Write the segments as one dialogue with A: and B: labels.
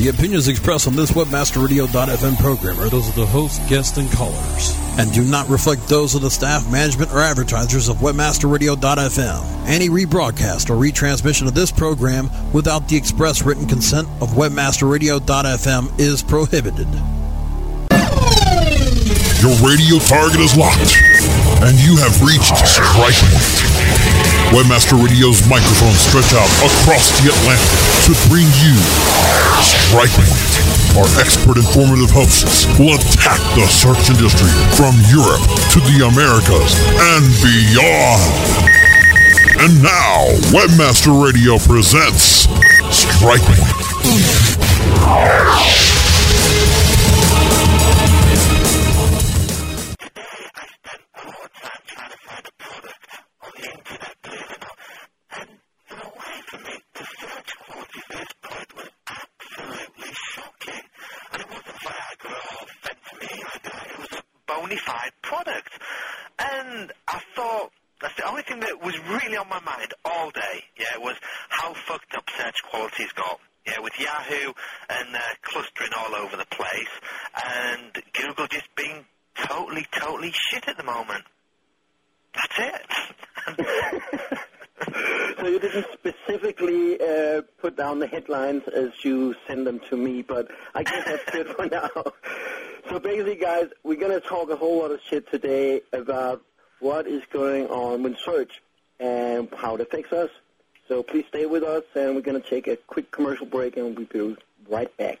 A: The opinions expressed on this WebmasterRadio.fm program are those of the host, guests, and callers, and do not reflect those of the staff, management, or advertisers of WebmasterRadio.fm. Any rebroadcast or retransmission of this program without the express written consent of WebmasterRadio.fm is prohibited.
B: Your radio target is locked, and you have reached strike point. Webmaster Radio's microphones stretch out across the Atlantic to bring you Strike Point. Our expert informative hosts will attack the search industry from Europe to the Americas and beyond. And now, Webmaster Radio presents Strike
C: headlines as you send them to me, but I guess that's good for now. So basically, guys, we're going to talk a whole lot of shit today about what is going on with search and how it affects us. So please stay with us, and we're going to take a quick commercial break, and we'll be right back.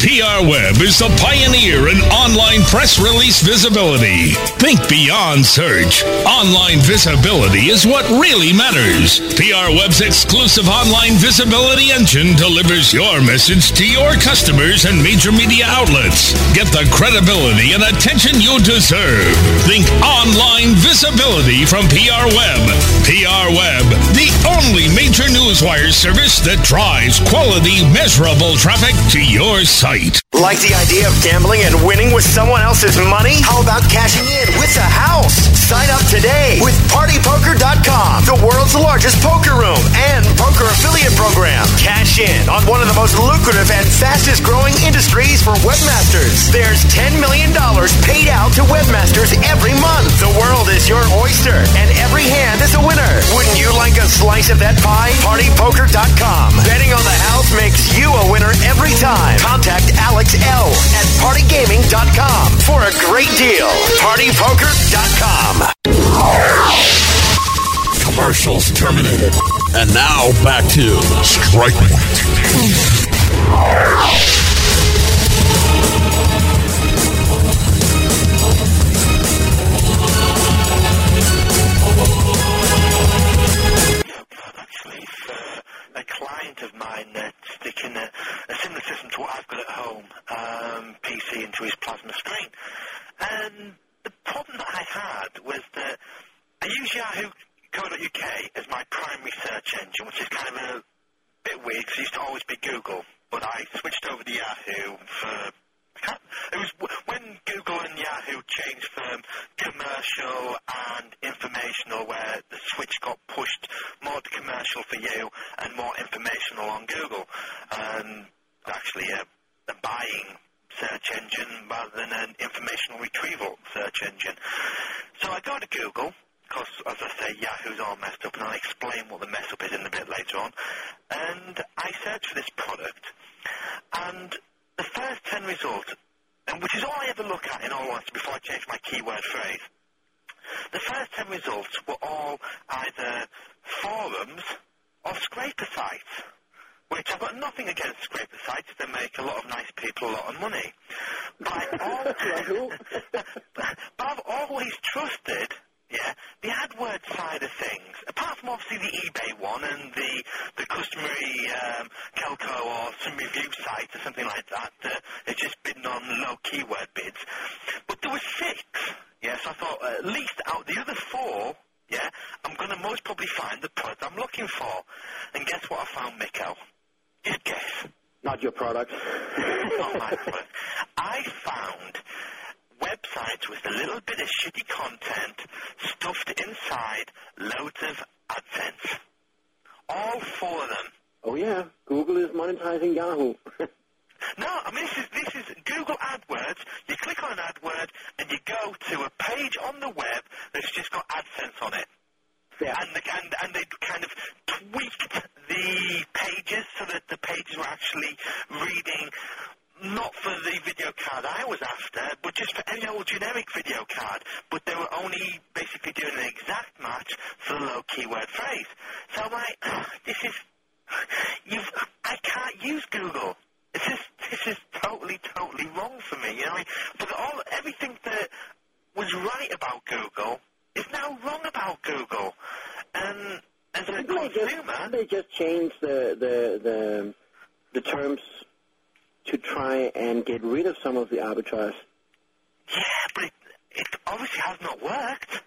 D: PR Web is the pioneer in online press release visibility. Think beyond search. Online visibility is what really matters. PR Web's exclusive online visibility engine delivers your message to your customers and major media outlets. Get the credibility and attention you deserve. Think online visibility from PR Web. PR Web, the only major newswire service that drives quality, measurable traffic to your site.
E: Like the idea of gambling and winning with someone else's money? How about cashing in with a house? Sign up today with PartyPoker.com, the world's largest poker room and poker affiliate program. Cash in on one of the most lucrative and fastest growing industries for webmasters. There's $10 million paid out to webmasters every month. The world is your oyster, and every hand is a winner. Wouldn't you like a slice of that pie? PartyPoker.com. Betting on the house makes you a winner every time. Contact Alex L at PartyGaming.com for a great deal. PartyPoker.com.
B: Commercials terminated.
A: And now back to
B: Strike.
F: Client of mine that's sticking a, a similar system to what I've got at home, um, PC into his plasma screen. And the problem that I had was that I use Yahoo.co.uk as my primary search engine, which is kind of a bit weird because it used to always be Google, but I switched over to Yahoo for it was when Google and Yahoo changed from commercial and informational, where the switch got pushed more to commercial for you and more informational on Google, and actually a, a buying search engine rather than an informational retrieval search engine. So I go to Google. Because, as I say, Yahoo's all messed up, and I'll explain what the mess up is in a bit later on. And I search for this product, and the first 10 results, and which is all I ever look at in all honesty before I change my keyword phrase, the first 10 results were all either forums or scraper sites, which I've got nothing against scraper sites. They make a lot of nice people a lot of money. But, I always, but I've always trusted yeah, the AdWords side of things, apart from obviously the eBay one and the the customary um, Kelkoo or some review site or something like that that are just bidding on low keyword bids, but there were six. Yes, I thought at least out the other four, yeah, I'm going to most probably find the product I'm looking for. And guess what I found, Mikko? Just guess.
C: Not your product.
F: Not my product. I found websites with a little bit of shitty content stuffed inside loads of AdSense. All four of them.
C: Oh yeah, Google is monetizing Yahoo.
F: No, I mean this is this is Google AdWords. You click on an AdWord and you go to a page on the web that's just got AdSense on it.
C: Yeah.
F: And, the, and and they kind of tweaked the pages so that the pages were actually reading not for the video card I was after, but just for any old generic video card. But they were only basically doing an exact match for the low keyword phrase. So I'm like, this is you've I can't use Google. This is this is totally totally wrong for me. You know, I mean, but all everything that was right about Google is now wrong about Google. And as a
C: Didn't they just, they just change the, the the the terms to try and get rid of some of the arbitrage?
F: yeah, but it, it obviously has not worked.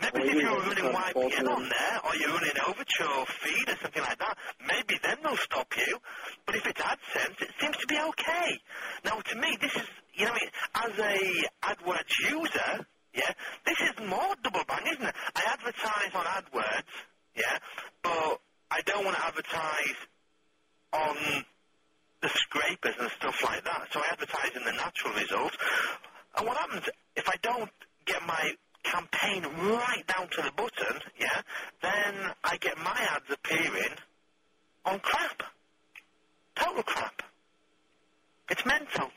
F: Maybe
C: Well,
F: if
C: you
F: you're running YPN on there, or you're running Overture feed or something like that, maybe then they'll stop you. But if it's AdSense, it seems to be okay. Now, to me, this is, you know, as a AdWords user, yeah, this is more double bang, isn't it? I advertise on AdWords, yeah, but I don't want to advertise on the scrapers and stuff like that. So I advertise in the natural results. And what happens if I don't get my campaign right down to the button, yeah, then I get my ads appearing on crap. Total crap. It's mental.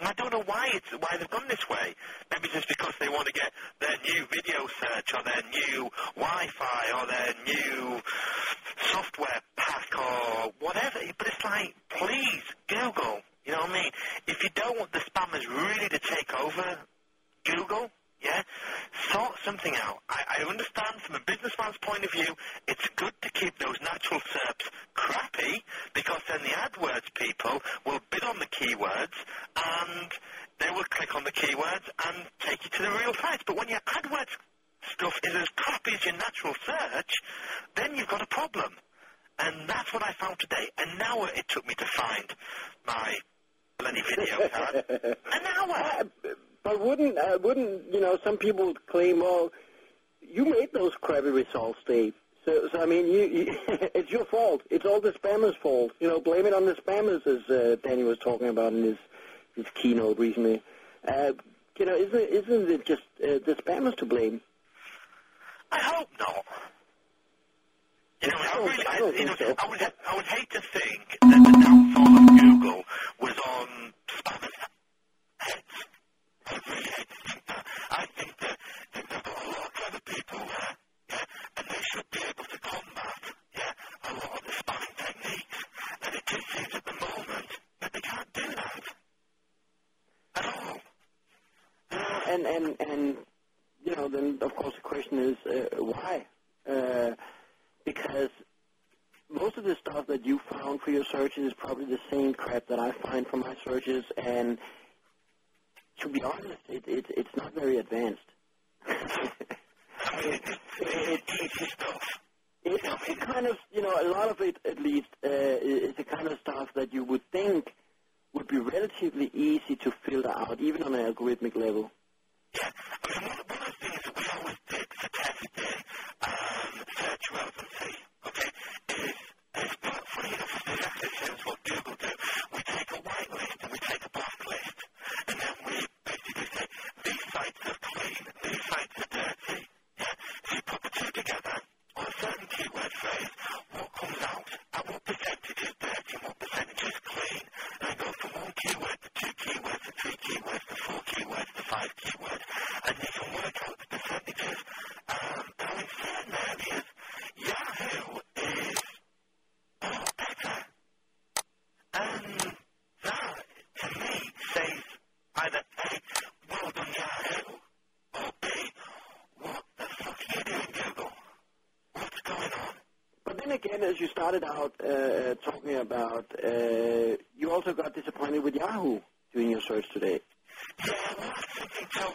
F: I don't know why it's why they've gone this way. Maybe just because they want to get their new video search or their new Wi-Fi or their new software pack or whatever. But it's like, please, Google. You know what I mean? If you don't want the spammers really to take over Google, yeah, sort something out. I, I understand from a businessman's point of view, it's good to keep those natural SERPs crappy because then the AdWords people will bid on the keywords and they will click on the keywords and take you to the real sites. But when your AdWords stuff is as crappy as your natural search, then you've got a problem. And that's what I found today. An hour it took me to find my bloody video card. An hour!
C: But wouldn't uh, wouldn't you know? Some people would claim, well, you made those crappy results, Dave. So, so I mean, you, you it's your fault. It's all the spammers' fault. You know, blame it on the spammers, as uh, Danny was talking about in his his keynote recently. Uh, you know, isn't it, isn't it just uh, the spammers to blame?
F: I hope not. You know, I,
C: I
F: really,
C: I
F: you know,
C: so.
F: I would, I would hate to think that the downfall of Google was on spammers' heads. And and
C: and you know, then of course the question is uh, why? Uh, because most of the stuff that you found for your searches is probably the same crap that I find for my searches, and to be honest, it, it it's not very advanced.
F: I mean, it's.
C: It, it kind of, you know, a lot of it at least uh, is the kind of stuff that you would think would be relatively easy to filter out, even on an algorithmic level.
F: Yeah, I mean, as you
C: started out uh, uh, talking about, uh, you also got disappointed with Yahoo doing your search today.
F: Yeah, well,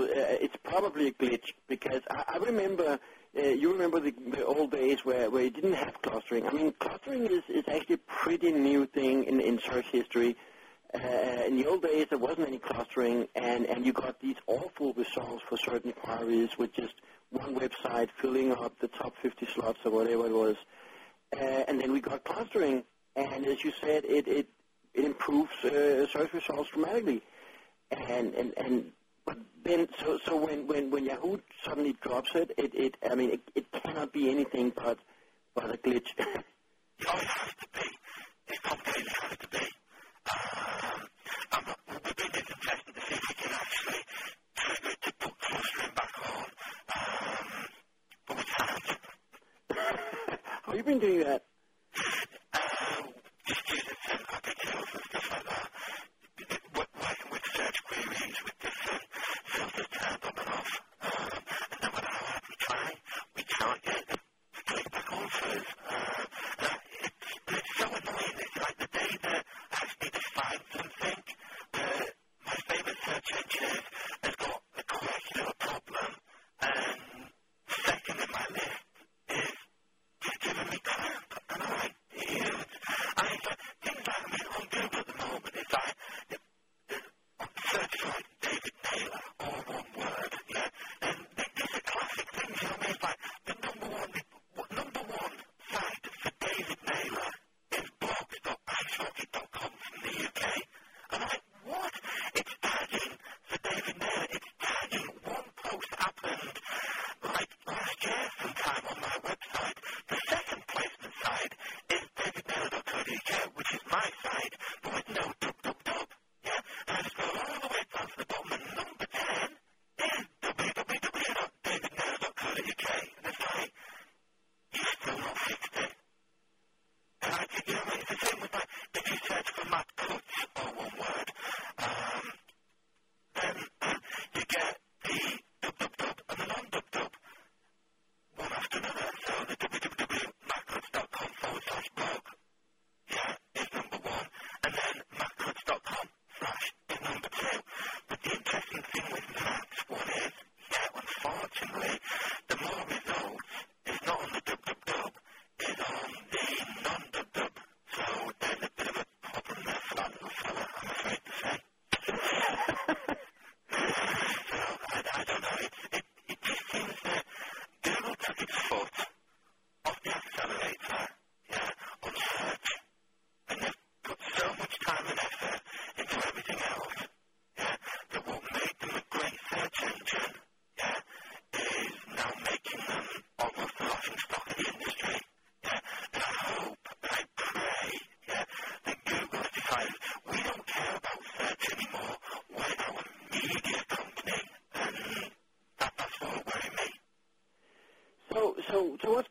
F: Uh, it's
C: probably a glitch because I, I remember uh, you remember the, the old days where, where you didn't have clustering. I mean, clustering is, is actually a pretty new thing in, in search history. Uh, in the old days, there wasn't any clustering, and, and you got these awful results for certain queries with just one website filling up the top 50 slots or whatever it was. Uh, and then we got clustering, and as you said, it, it, it improves uh, search results dramatically. And, and, and but then, so, so when, when, when Yahoo suddenly drops it, it, it I mean, it, it cannot be anything but, but a glitch.
F: it always has to be. It's complicated. It has to be. Uh, I'm not, we've been doing some to see if we can actually to put clustering back on. Um, but we can't.
C: How you been doing that?
F: Uh, just using some applications and stuff like that. Such queries with the set filter tab open off. And no matter how we try, we can't yet break the codes. It's so amazing, like the data has Thank defined.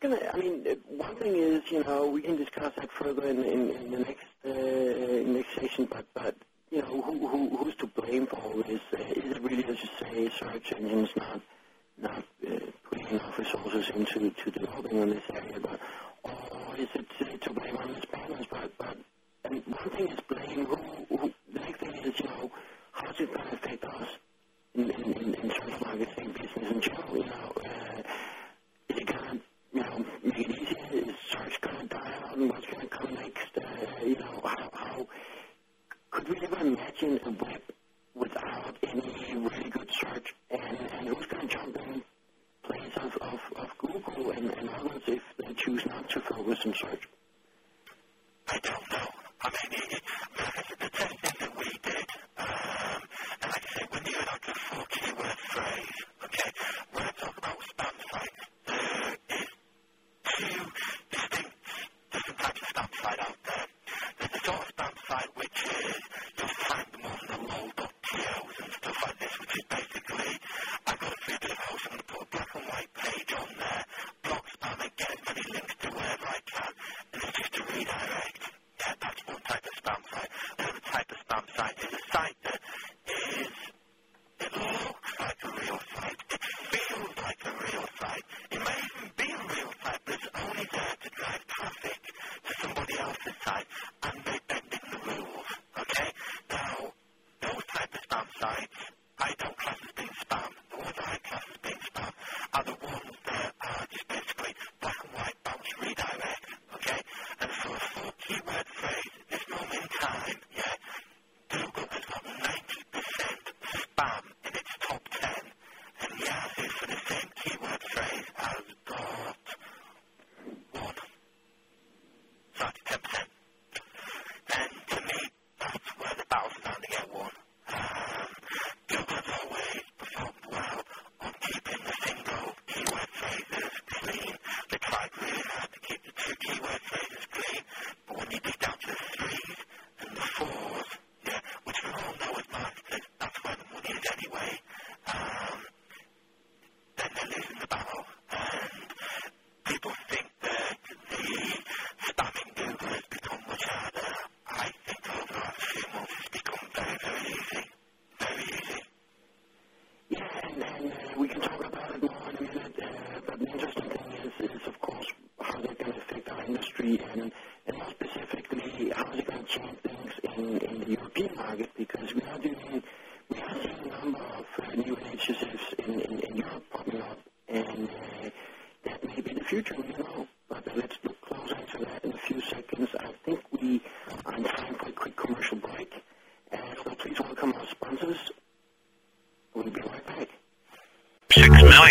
F: Going to, I mean, one thing is, you know, we can discuss that further in, in, in the next uh, next session, but, but you know, who, who, who's to blame for all this? Uh, is it really, as you say, search engines not not uh, putting enough resources into to developing in this area, but or is it uh, to blame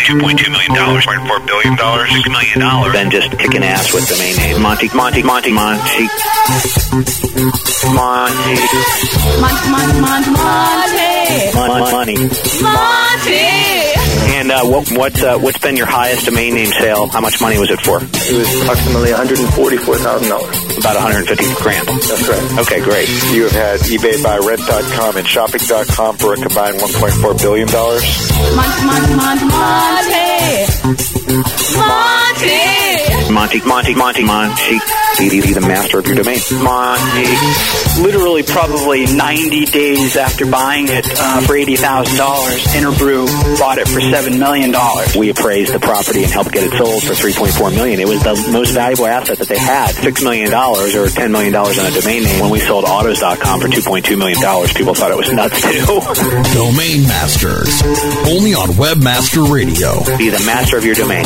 G: $2.2 million, $4 billion, $6 million.
H: Then just kicking ass with the main name. Monty, Monty, Monty, Monty. Monty.
I: Monty, Monty, Monty. Monty.
H: Monty. Monty.
I: Monty. Monty.
H: And uh, what, what's uh, what's been your highest domain name sale? How much money was it for?
J: It was approximately $144,000.
H: About 150 grand.
J: That's right.
H: Okay, great.
K: You have had eBay buy Rent.com and Shopping.com for a combined $1.4 billion.
I: Monty, Monty, Monty, Monty. Monty.
H: Monty, Monty, Monty, Monty. Be the, the master of your domain. Monty.
L: literally probably 90 days after buying it uh, for $80,000, Interbrew bought it for $7 million.
H: We appraised the property and helped get it sold for 3.4 million. It was the most valuable asset that they had. $6 million or $10 million on a domain name. When we sold autos.com for $2.2 million, people thought it was nuts too.
M: Domain Masters. Only on Webmaster Radio.
H: Be the master of your domain.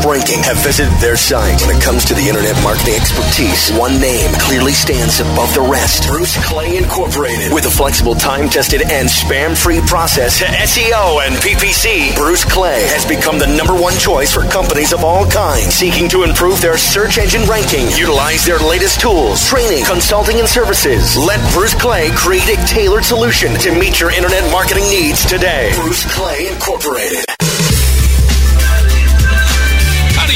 E: ranking have visited their site. When it comes to the internet marketing expertise, one name clearly stands above the rest. Bruce Clay Incorporated. With a flexible, time-tested, and spam-free process to SEO and PPC, Bruce Clay has become the number one choice for companies of all kinds seeking to improve their search engine ranking. Utilize their latest tools, training, consulting, and services. Let Bruce Clay create a tailored solution to meet your internet marketing needs today. Bruce Clay Incorporated.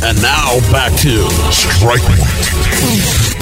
A: And now back to
B: Strike
C: Point.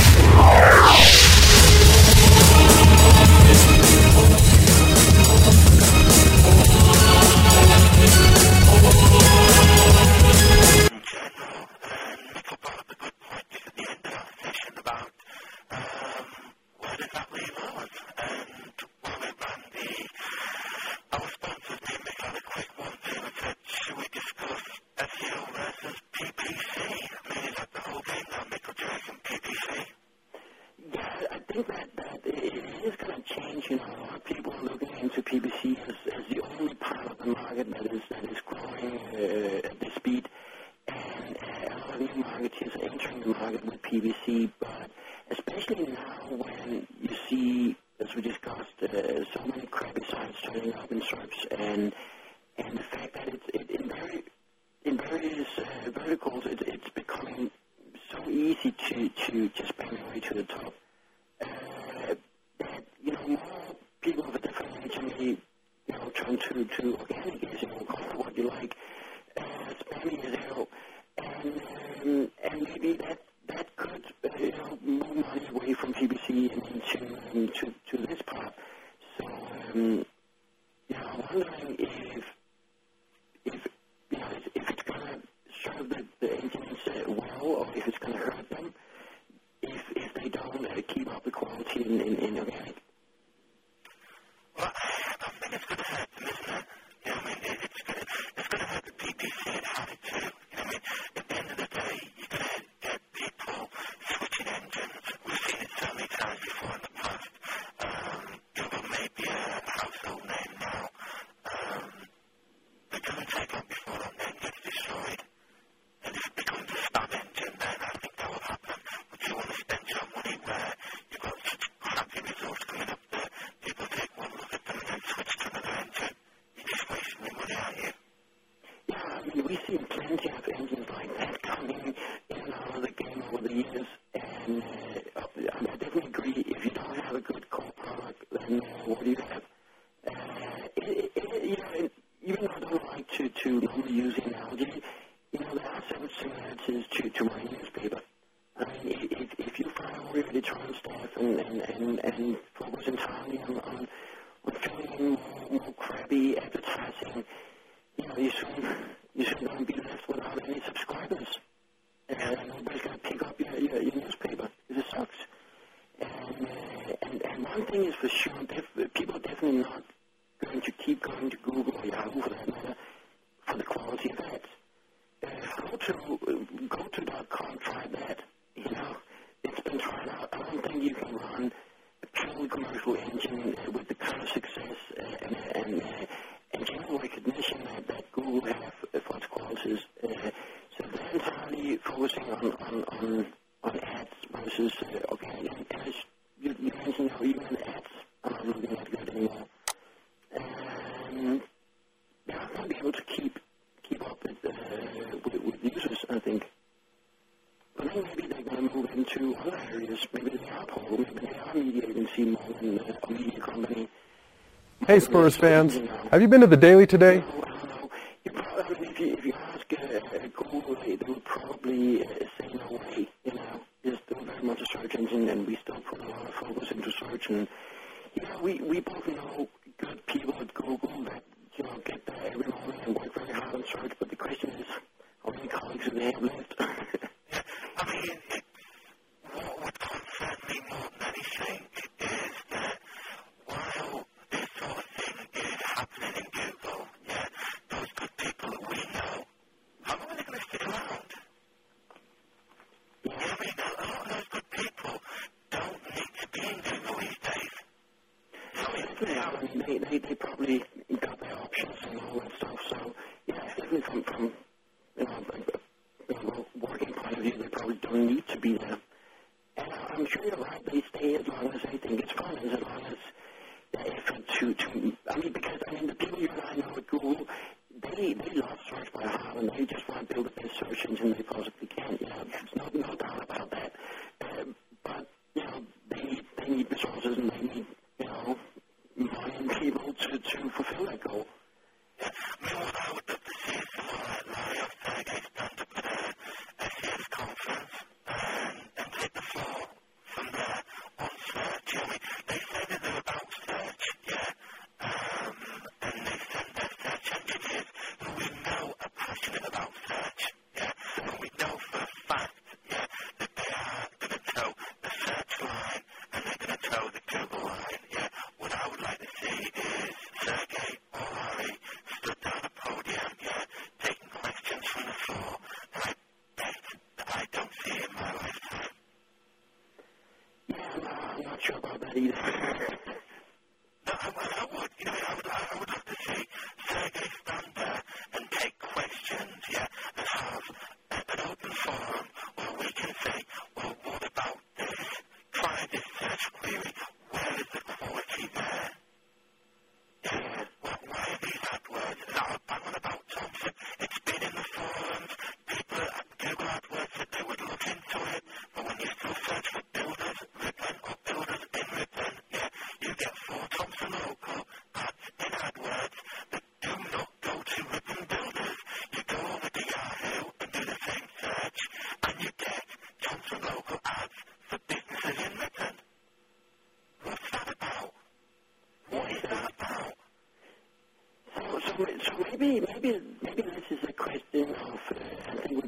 C: from TBC into to, to this part. So um, and, and, and general recognition that, that Google have for its qualities. Uh, so they're entirely focusing on, on, on, on ads versus uh,
N: Hey Spurs fans, have you been to the Daily today?
C: disease maybe, maybe, maybe this is a question of uh,
F: something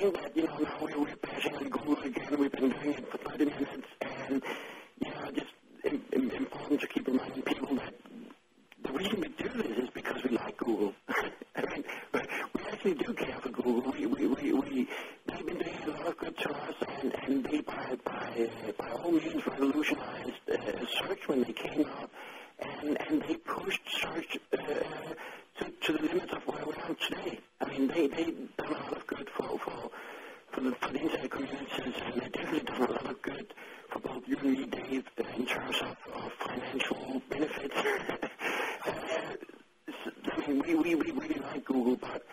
F: saying that, you. know,
C: we, we, we're passing the goals again, we've been doing it for 30 minutes, and really, Dave, in terms of, of financial benefits, I mean, we, we, we really like Google, but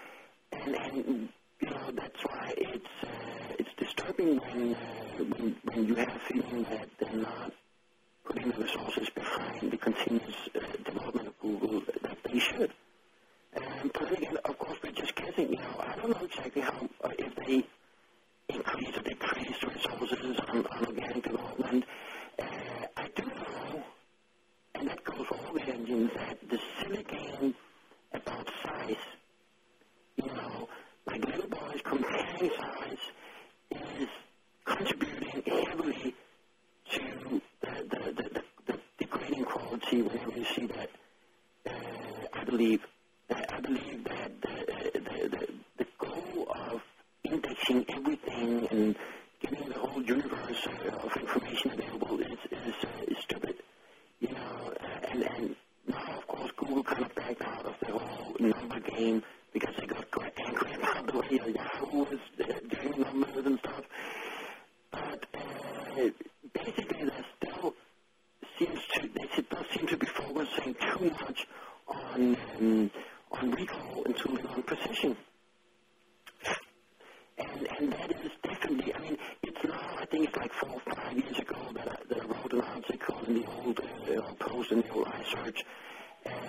C: research,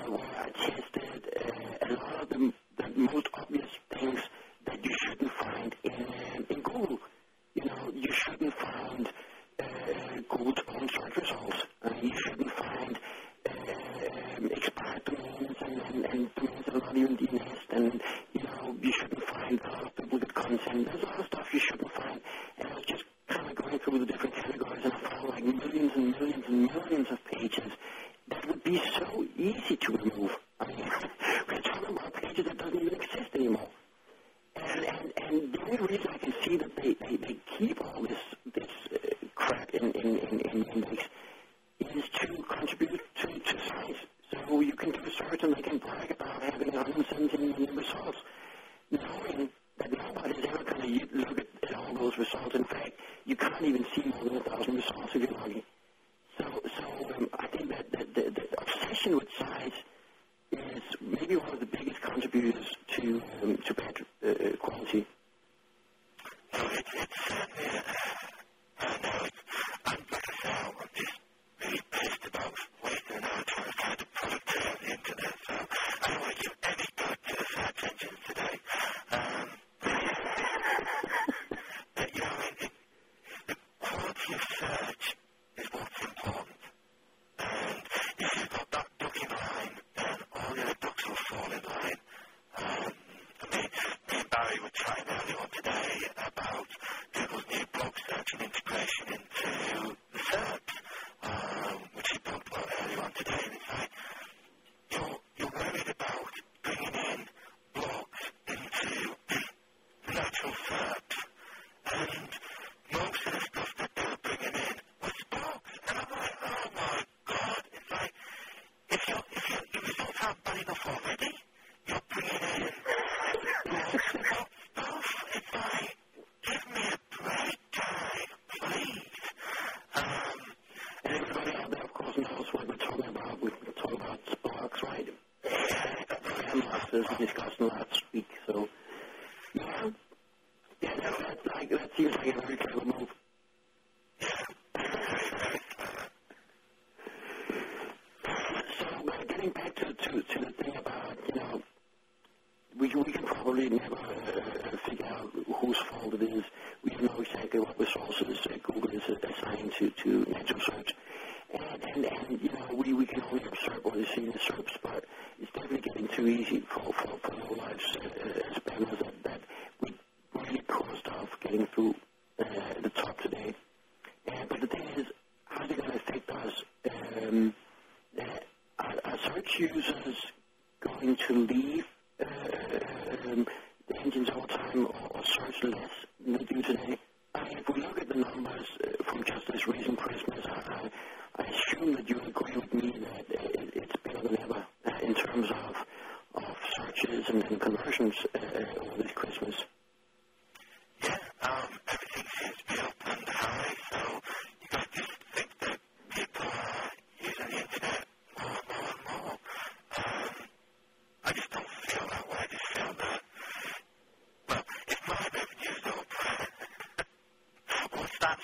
C: where I tested a lot of the, the most obvious things that you shouldn't find in, in Google. You know, you shouldn't find uh, good on search results. Uh, you shouldn't find uh, um, expired domains and, and, and domains that are not even DNS and as we discussed last week. So, yeah, yeah that, like, that seems like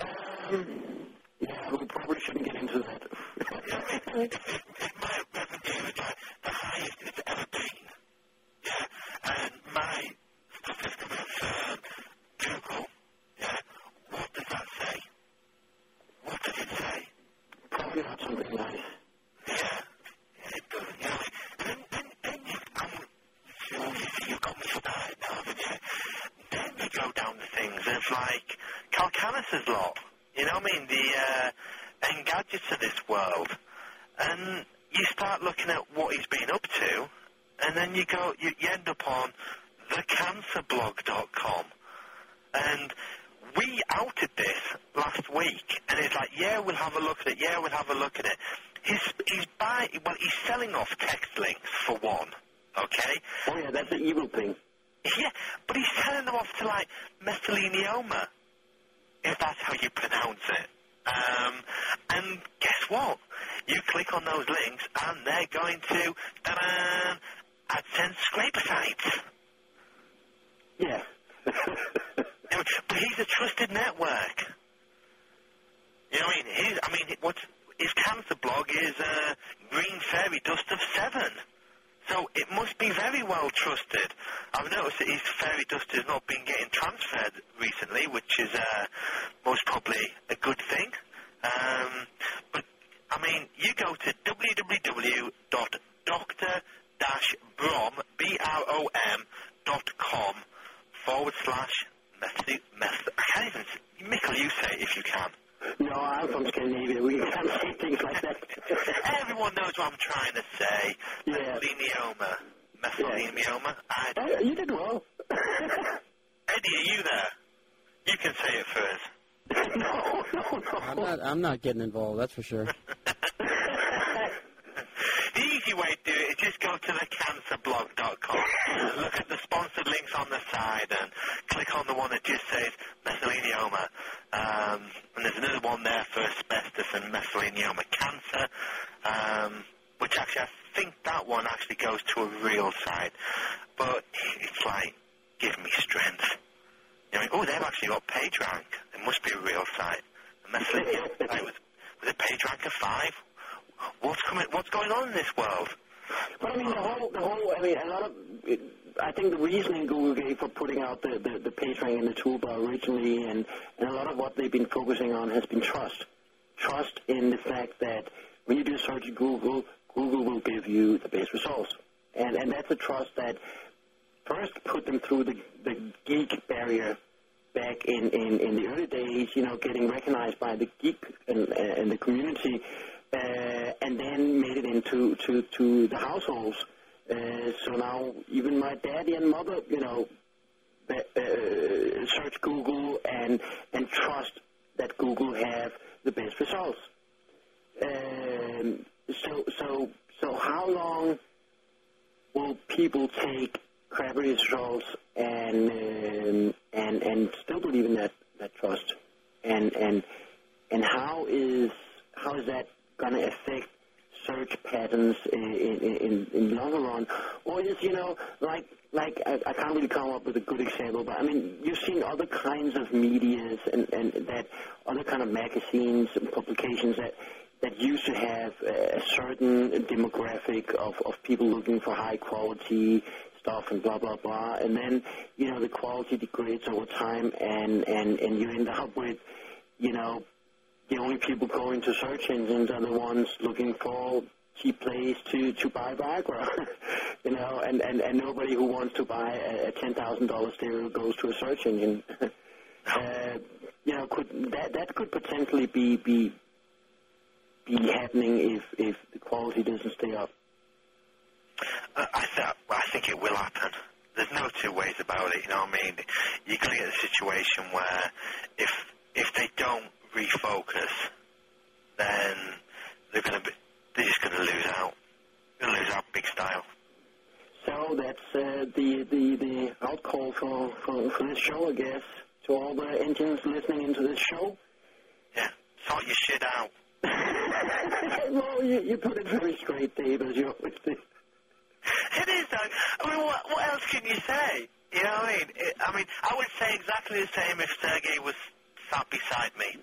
C: Um,
F: yeah,
C: we probably shouldn't get into that.
F: if my revenue is like the highest it's ever been, yeah, and my statistic with um, Google, yeah, what does that say? What does it say?
C: Probably not something nice.
F: Yeah, it doesn't, you know, then, then, then you, um, so you see, you've got me started now, haven't you? Then you go down to things of like Calacanis's law, you know what I mean? The, uh, Engadgets of this world. And you start looking at what he's been up to, and then you go, you, you end up on thecancerblog.com. And we outed this last week, and it's like, yeah, we'll have a look at it. Yeah, we'll have a look at it. He's he's buy well, he's selling off text links for one. Okay.
C: Oh yeah, that's the evil thing.
F: Yeah, but he's selling them off to like mesothelioma, if that's how you pronounce it. Um, and guess what? You click on those links, and they're going to ta-da, AdSense scraper sites.
C: Yeah.
F: but he's a trusted network. You know what I mean? His, I mean, what's his cancer blog is uh, Green Fairy Dust of Seven. So it must be very well trusted. I've noticed that his fairy dust has not been getting transferred recently, which is uh, most probably a good thing. Um, but I mean, you go to www.dr-brom b r o m dot com forward slash can't even. Michael, you say it if you can.
C: No, I'm from Scandinavia. We can't say things like that.
F: Everyone knows what I'm trying to say.
C: Yeah.
F: Mesothelioma. Mesothelioma. I,
C: Uh, you did well.
F: Eddie, are you there? You can say it first.
C: no, no, no.
O: I'm not. I'm not getting involved. That's for sure.
F: The easy way to do it is just go to thecancerblog.com, look at the sponsored links on the side, and click on the one that just says mesothelioma. Um, and there's another one there for asbestos and mesothelioma cancer, um, which actually I think that one actually goes to a real site. But it's like, give me strength. You know, oh, they've actually got PageRank. It must be a real site. The mesothelioma site was, was it PageRank of five? What's coming? What's going on in this world?
C: But I mean, the whole, the whole. I mean, a lot of. It, I think the reasoning Google gave for putting out the the, the page rank in the toolbar originally, and and a lot of what they've been focusing on has been trust. Trust in the fact that when you do a search Google, Google will give you the best results, and and that's a trust that first put them through the the geek barrier back in, in, in the early days, you know, getting recognized by the geek and, and the community, and then made it into to, to the households. Uh, so now even my daddy and mother, you know, uh, uh, search Google and and trust that Google have the best results. Um, so so so how long will people take crappy results and um, and and still believe in that, that trust? And and and how is how is that going to affect search patterns in, in, in, the longer run? Or just you know like like I, I can't really come up with a good example, but I mean you've seen other kinds of medias and, and that other kind of magazines and publications that that used to have a certain demographic of, of people looking for high quality stuff and blah blah blah and then you know the quality degrades over time and and and you end up with you know the only people going to search engines are the ones looking for cheap place to to buy Viagra you know and and and nobody who wants to buy a, a ten thousand dollar stereo goes to a search engine uh, you know could that that could potentially be be be happening if if the quality doesn't stay up
F: Uh, I, th- I think it will happen. There's no two ways about it. You know what I mean? You're going to get a situation where if if they don't refocus, then they're going to be they're just going to lose out. Going to lose out big style.
C: So that's uh, the the the outcall for, for for this show, I guess, to all the engines listening into this show.
F: Yeah, sort your shit out.
C: well, you, you put it very straight, Dave, as you always do.
F: It is, though. I mean, what, what else can you say? You know what I mean? It, I mean, I would say exactly the same if Sergey was sat beside me.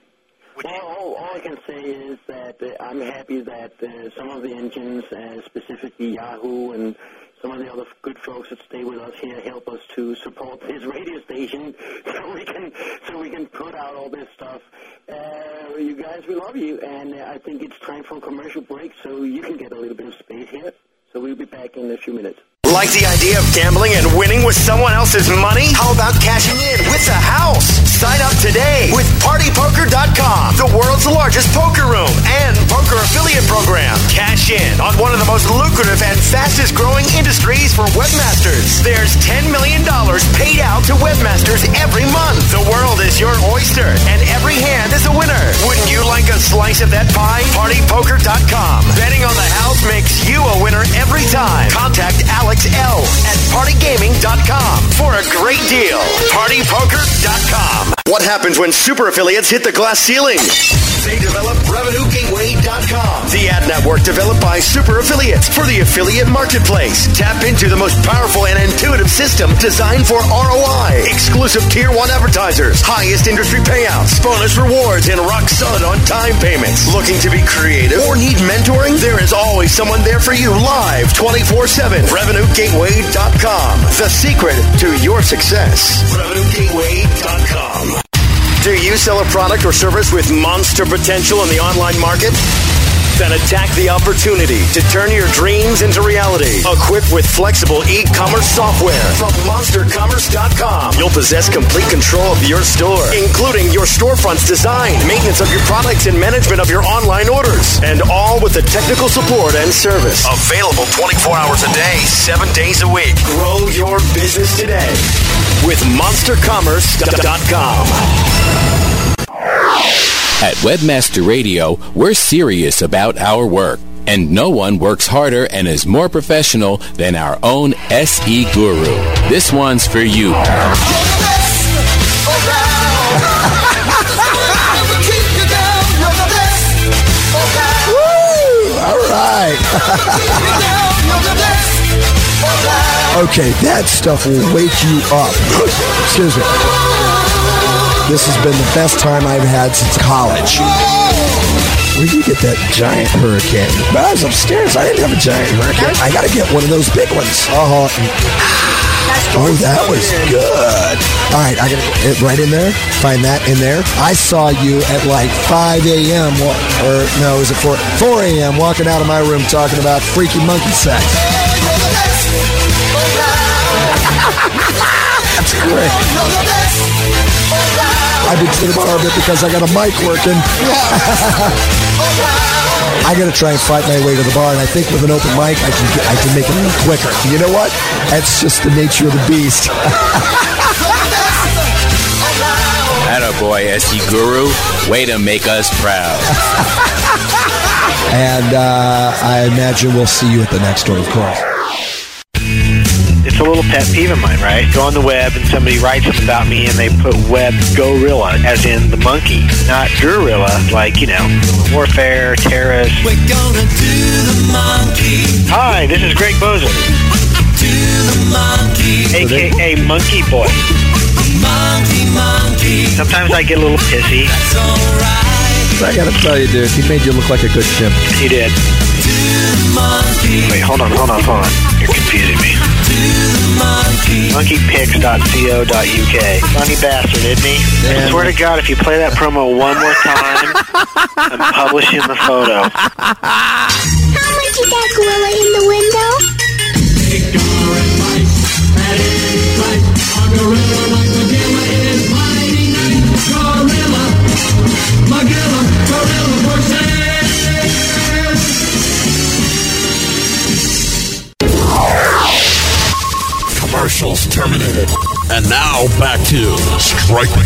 C: Well, all, all I can say is that uh, I'm happy that uh, some of the engines, uh, specifically Yahoo and some of the other good folks that stay with us here, help us to support this radio station, so we can so we can put out all this stuff. Uh, you guys, we love you, and I think it's time for a commercial break, so you can get a little bit of space here. So we'll be back in a few minutes.
E: Like the idea of gambling and winning with someone else's money? How about cashing in with the house? Sign up today with PartyPoker.com, the world's largest poker room and poker affiliate program. Cash in on one of the most lucrative and fastest growing industries for webmasters. There's $10 million paid out to webmasters every month. The world is your oyster, and every hand is a winner. Wouldn't you like a slice of that pie? PartyPoker.com. Betting on the house makes you a winner every time. Contact Alex L at PartyGaming.com for a great deal. PartyPoker.com. What happens when super affiliates hit the glass ceiling? They develop RevenueGateway.com, the ad network developed by super affiliates for the affiliate marketplace. Tap into the most powerful and intuitive system designed for ROI, exclusive tier one advertisers, highest industry payouts, bonus rewards, and rock solid on time payments. Looking to be creative or need mentoring? There is always someone there for you live 24 7. RevenueGateway.com, the secret to your success. RevenueGateway.com. Do you sell a product or service with monster potential in the online market? Then attack the opportunity to turn your dreams into reality. Equipped with flexible e-commerce software from monstercommerce.com, you'll possess complete control of your store, including your storefront's design, maintenance of your products, and management of your online orders. And all with the technical support and service. Available 24 hours a day, 7 days a week. Grow your business today with monstercommerce.com.
P: At Webmaster Radio, we're serious about our work, and no one works harder and is more professional than our own SE Guru. This one's for you.
Q: Okay, that stuff will wake you up. Excuse me. This has been the best time I've had since college. Where'd you get that giant hurricane? But I was upstairs. I didn't have a giant hurricane. I gotta get one of those big ones. Uh-huh. Oh, that was good. All right, I gotta it right in there. Find that in there. I saw you at like 5 a.m. or no, was it 4 4 a.m. walking out of my room talking about freaky monkey sex. That's great. I've been to the bar a bit because I got a mic working. I got to try and fight my way to the bar, and I think with an open mic, I can get, I can make it quicker. You know what? That's just the nature of the beast.
P: Atta boy, SE Guru. Way to make us proud.
Q: and uh, I imagine we'll see you at the next one, of course.
R: It's a little pet peeve of mine, right? Go on the web and somebody writes something about me and they put web gorilla, as in the monkey, not gorilla, like, you know, warfare, terrorist.
S: We're gonna do the monkey.
R: Hi, this is Greg Boser,
S: Do the monkey.
R: aka Monkey Boy.
S: Monkey, monkey.
R: Sometimes I get a little pissy.
S: That's alright.
T: I gotta tell you, dude, he made you look like a good chimp.
R: He did.
S: Do the monkey.
R: Wait, hold on, hold on, hold on. You're confusing me.
S: Do the monkey.
R: Monkeypics.co.uk. Funny bastard, isn't he? I swear to God, if you play that promo one more time, I'm publishing the photo.
I: How much is that gorilla in the window?
B: Commercials terminated. And now back to Strike
C: Point,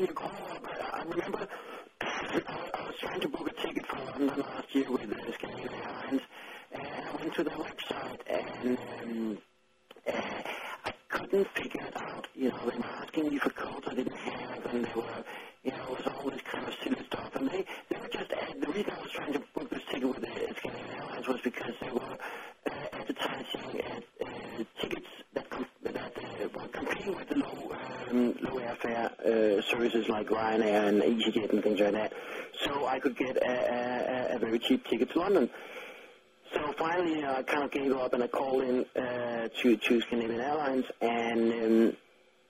C: when you call up, I remember I was trying to book a ticket for London last year with the Scandinavian Airlines, and I went to their website, and um, uh, I couldn't figure it You know, were asking me for codes I didn't have, and they were, you know, it was all this kind of silly stuff. And they, they were just, the reason I was trying to book this ticket with the Scandinavian Airlines was because they were uh, advertising uh, uh, tickets that, com- that uh, were competing with the low, um, low airfare uh, services like Ryanair and EasyJet and things like that. So I could get a, a, a very cheap ticket to London. So finally, uh, I kind of gave up and I called in uh, to to Scandinavian Airlines and um,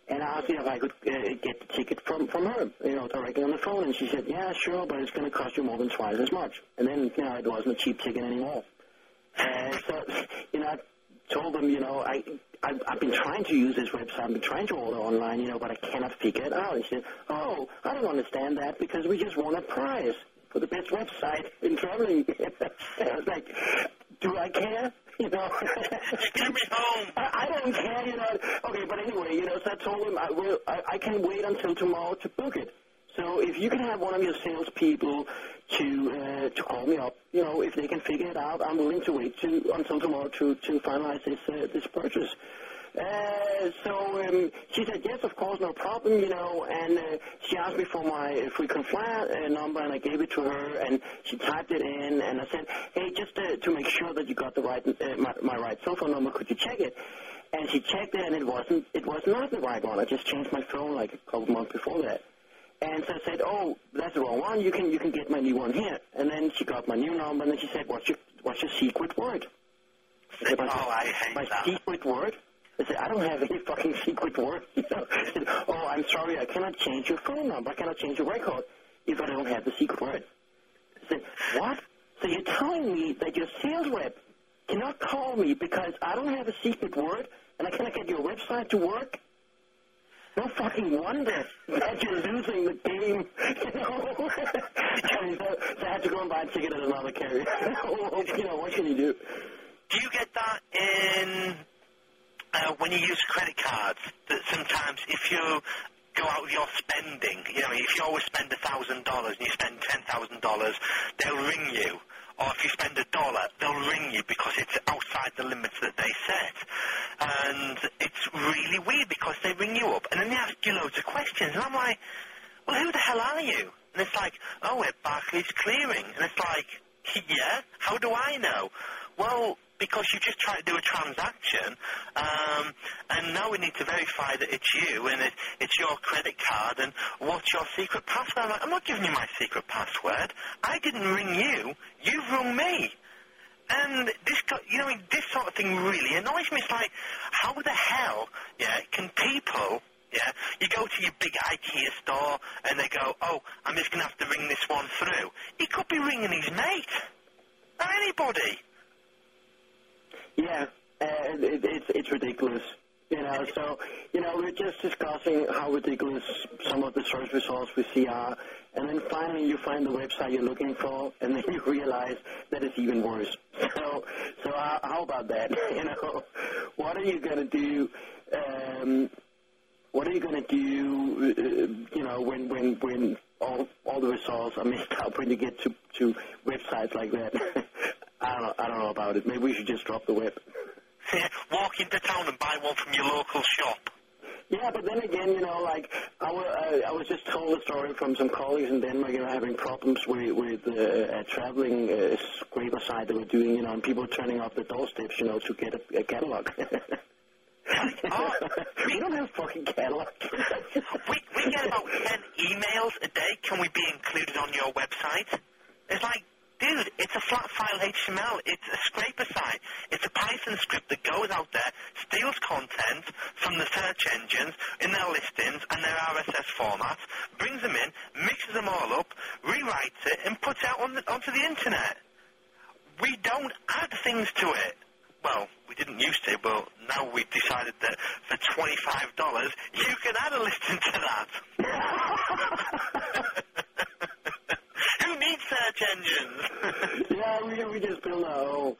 C: and asked her if I could uh, get the ticket from from her, you know, directly on the phone. And she said, "Yeah, sure, but it's going to cost you more than twice as much." And then you know, it wasn't a cheap ticket anymore. Uh, so you know, I told them, you know, I. I've, I've been trying to use this website. I've been trying to order online, you know, but I cannot figure it out. And she said, "Oh, I don't understand that because we just won a prize for the best website in traveling." I was like, "Do I care?" You know,
F: Get me home.
C: I, I don't care, you know. Okay, but anyway, you know, so I told him I will. I, I can wait until tomorrow to book it. So if you can have one of your salespeople to uh, to call me up, you know, if they can figure it out, I'm willing to wait to until tomorrow to to finalize this uh, this purchase. Uh, so um, she said yes, of course, no problem, you know. And uh, she asked me for my frequent flyer uh, number, and I gave it to her, and she typed it in, and I said, hey, just uh, to make sure that you got the right uh, my, my right cell phone number, could you check it? And she checked it, and it wasn't it was not the right one. I just changed my phone like a couple months before that. And so I said, "Oh, that's the wrong one. You can you can get my new one here." And then she got my new number, and then she said, "What's your what's your secret word?" I said, my,
F: Oh, I hate
C: my
F: that.
C: secret word. I said, "I don't have any fucking secret word." You know? Said, "Oh, I'm sorry, I cannot change your phone number. I cannot change your record if I don't have the secret word." I said, "What?" So you're telling me that your sales rep cannot call me because I don't have a secret word and I cannot get your website to work? No fucking wonder that you're losing the game. You know? so, so I had to go and buy a ticket at another carrier. you know, what can you do?
F: Do you get that in uh, when you use credit cards? That sometimes if you go out with your spending, you know, if you always spend a thousand dollars and you spend ten thousand dollars, they'll ring you. Or if you spend a dollar, they'll ring you because it's outside the limits that they set. And it's really weird because they ring you up and then they ask you loads of questions. And I'm like, well, who the hell are you? And it's like, oh, we're Barclays Clearing. And it's like, yeah, how do I know? Well, because you just try to do a transaction, um, and now we need to verify that it's you and it, it's your credit card and what's your secret password. I'm like, I'm not giving you my secret password. I didn't ring you. You've rung me. And this, you know, this sort of thing really annoys me. It's like, how the hell, yeah, can people, yeah, you go to your big IKEA store and they go, oh, I'm just going to have to ring this one through. He could be ringing his mate. Or anybody.
C: Yeah, and it, it's it's ridiculous. You know, so you know we're just discussing how ridiculous some of the search results we see are, and then finally you find the website you're looking for, and then you realize that it's even worse. So, so how, how about that? You know, what are you gonna do? Um, what are you gonna do? Uh, you know, when when when all all the results are messed up when you get to to websites like that. I don't know, I don't know about it. Maybe we should just drop the web.
F: Walk into town and buy one from your local shop.
C: Yeah, but then again, you know, like I, wa- I, I was just told a story from some colleagues in Denmark, you know, having problems with with uh, a traveling uh, scraper site they were doing, you know, and people turning off the doorsteps, you know, to get a, a catalog. we don't have fucking catalog.
F: we, we get about 10 emails a day. Can we be included on your website? It's like, dude, it's a flat file HTML. It's a scraper site. It's a Python script that goes out there, steals content from the search engines in their listings and their RSS formats, brings them in, mixes them all up, rewrites it, and puts it out on the, onto the internet. We don't add things to it. Well, we didn't used to, but now we've decided that for $25, you can add a listing to that. Engines?
C: yeah, we we just built own.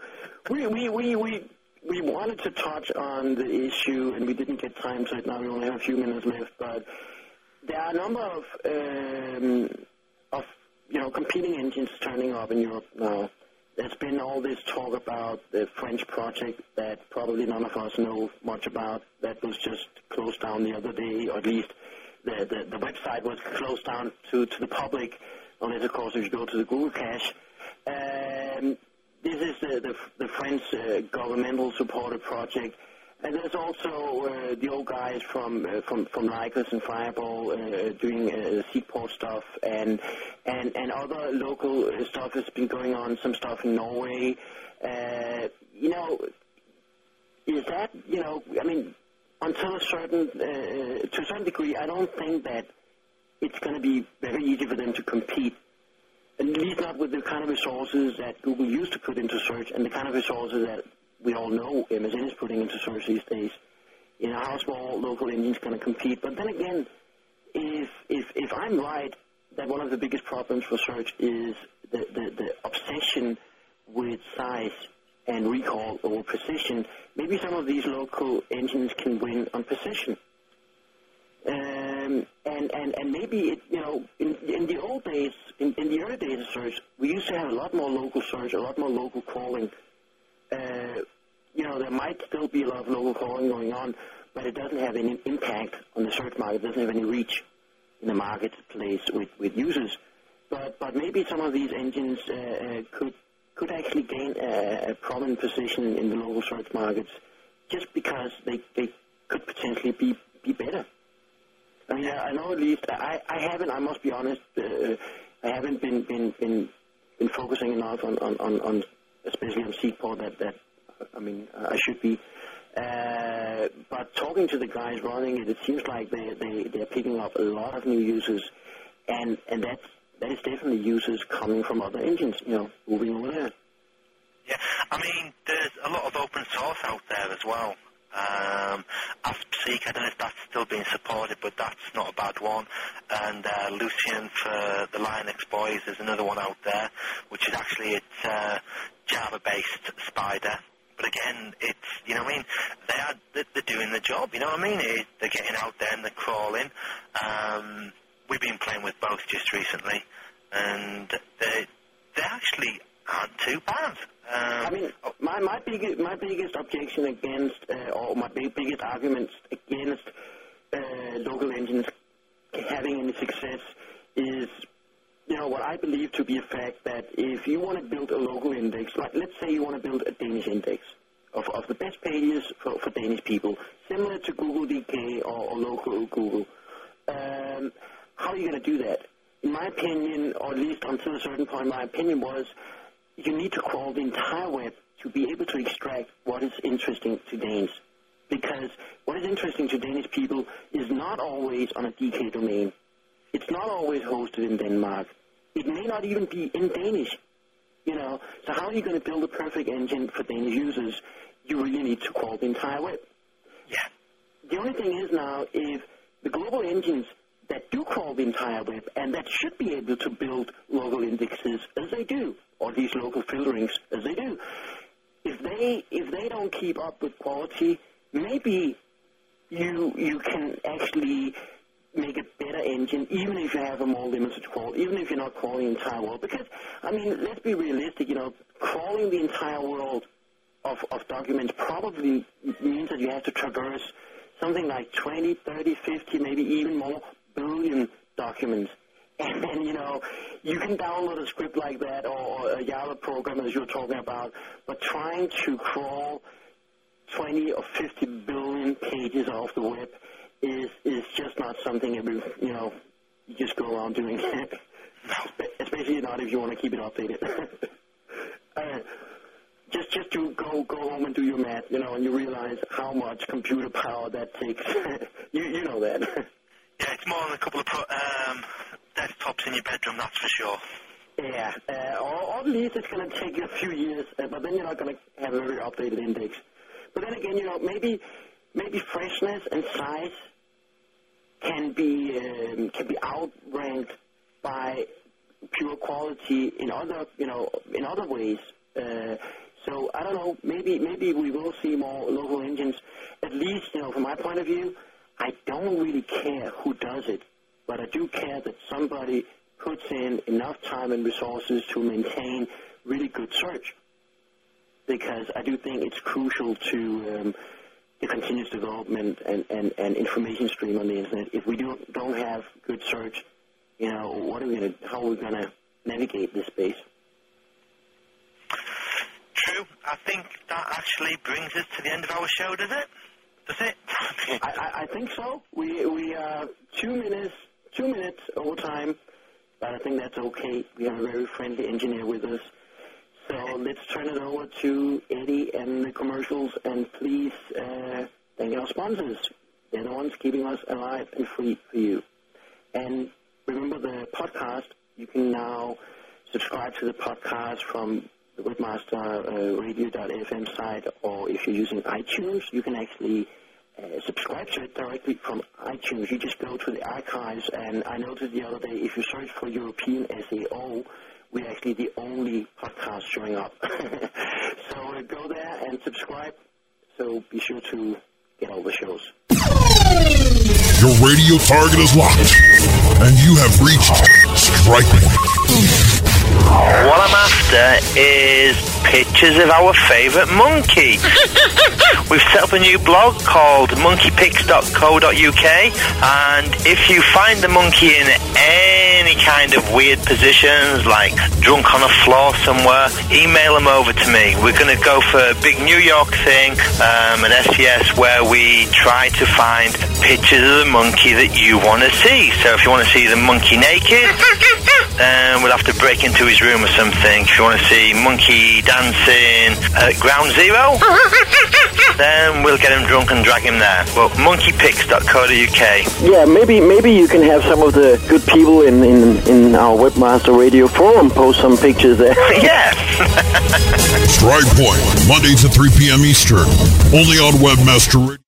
C: We we we we we wanted to touch on the issue, and we didn't get time it. Now we only have a few minutes left, but there are a number of um, of you know competing engines turning up in Europe now. There's been all this talk about the French project that probably none of us know much about. That was just closed down the other day, or at least the the, the website was closed down to to the public. Unless, of course, if you go to the Google cache. Um, this is the, the, the French uh, governmental supported project. And there's also uh, the old guys from uh, from from Lycos and Fireball uh, doing uh, Seekport stuff, and and and other local uh, stuff has been going on. Some stuff in Norway. Uh, you know, is that you know? I mean, until a certain uh, to a certain degree, I don't think that it's going to be very easy for them to compete. At least not with the kind of resources that Google used to put into search and the kind of resources that we all know MSN is putting into search these days. You know, how small local engines going to compete. But then again, if, if, if I'm right that one of the biggest problems for search is the, the, the obsession with size and recall over precision, maybe some of these local engines can win on precision. Uh, Um, and, and, and maybe, it, you know, in, in the old days, in, in the early days of search, we used to have a lot more local search, a lot more local calling. Uh, you know, there might still be a lot of local calling going on, but it doesn't have any impact on the search market. It doesn't have any reach in the marketplace with, with users. But, but maybe some of these engines uh, uh, could could actually gain a, a prominent position in the local search markets just because they, they could potentially be, be better. I know at least I, I haven't. I must be honest. Uh, I haven't been been been, been focusing enough on, on, on, on especially on Seekport that that I mean I should be. Uh, but talking to the guys running it, it seems like they they they're picking up a lot of new users, and and that's that is definitely users coming from other engines. You know, moving over there.
F: Yeah, I mean, there's a lot of open source out there as well. Um, AspSeek, I don't know if that's still being supported, but that's not a bad one. And uh, Lucene for the Linux boys is another one out there, which is actually it's uh, Java-based Spider. But again, it's you know what I mean. They are they're, they're doing the job. You know what I mean. It, they're getting out there and they're crawling. Um, we've been playing with both just recently, and they they actually aren't too bad. Um,
C: I mean, my my biggest my biggest objection against, uh, or my big, biggest arguments against uh, local engines having any success is you know, what I believe to be a fact that if you want to build a local index, like let's say you want to build a Danish index of, of the best pages for, for Danish people, similar to Google DK or, or local Google, um, how are you going to do that? In my opinion, or at least until a certain point, my opinion was you need to crawl the entire web to be able to extract what is interesting to Danes. Because what is interesting to Danish people is not always on a DK domain. It's not always hosted in Denmark. It may not even be in Danish. You know, so how are you going to build a perfect engine for Danish users? You really need to crawl the entire web. Yeah. The only thing is now, if the global engines that do crawl the entire web and that should be able to build local indexes as they do, or these local filterings as they do, if they if they don't keep up with quality, maybe you you can actually make a better engine, even if you have a more limited crawl, even if you're not crawling the entire world. Because I mean, let's be realistic. You know, crawling the entire world of, of documents probably means that you have to traverse something like 20, 30, 50, maybe even more billion documents. And then, you know, you can download a script like that or a Java program as you were talking about, but trying to crawl 20 or 50 billion pages off the web is is just not something every, you know, you just go around doing. Especially not if you want to keep it updated. uh, just just to go go home and do your math, you know, and you realize how much computer power that takes. you you know that.
F: Yeah, it's more than a couple of pro- um, desktops in your bedroom, that's for sure.
C: Yeah, uh, or, at least it's going to take you a few years, uh, but then you're not going to have a very updated index. But then again, you know, maybe maybe freshness and size can be um, can be outranked by pure quality in other you know in other ways. Uh, so I don't know. Maybe maybe we will see more local engines. At least you know from my point of view, I don't really care who does it, but I do care that somebody puts in enough time and resources to maintain really good search. Because I do think it's crucial to um, the continuous development and, and, and information stream on the internet. If we do, don't have good search, you know, what are we gonna, how are we going to navigate this space?
F: True. I think that actually brings us to the end of our show, does it? It?
C: I, I, I think so. We we are two minutes two minutes over time, but I think that's okay. We have a very friendly engineer with us. So let's turn it over to Eddie and the commercials, and please uh, thank our sponsors. They're the ones keeping us alive and free for you. And remember the podcast. You can now subscribe to the podcast from the Webmaster uh, site, or if you're using iTunes, you can actually uh, subscribe to it directly from iTunes. You just go to the archives, and I noticed the other day if you search for European SEO, we're actually the only podcast showing up. so uh, go there and subscribe. So be sure to get all the shows.
B: Your radio target is locked, and you have reached strike point.
R: What I'm after is pictures of our favourite monkey. We've set up a new blog called monkeypics.co.uk, and if you find the monkey in any kind of weird positions, like drunk on a floor somewhere, email them over to me. We're going to go for a big New York thing, um, an SES, where we try to find pictures of the monkey that you want to see. So if you want to see the monkey naked, then we'll have to break into his room or something. If you want to see monkey dancing at ground zero, then we'll get him drunk and drag him there. Well, monkeypics.co.uk.
C: Yeah, maybe maybe you can have some of the good people in, in, in our Webmaster Radio forum post some pictures there.
R: yeah.
B: Strike Point, Mondays at 3 p.m. Eastern, only on Webmaster Radio.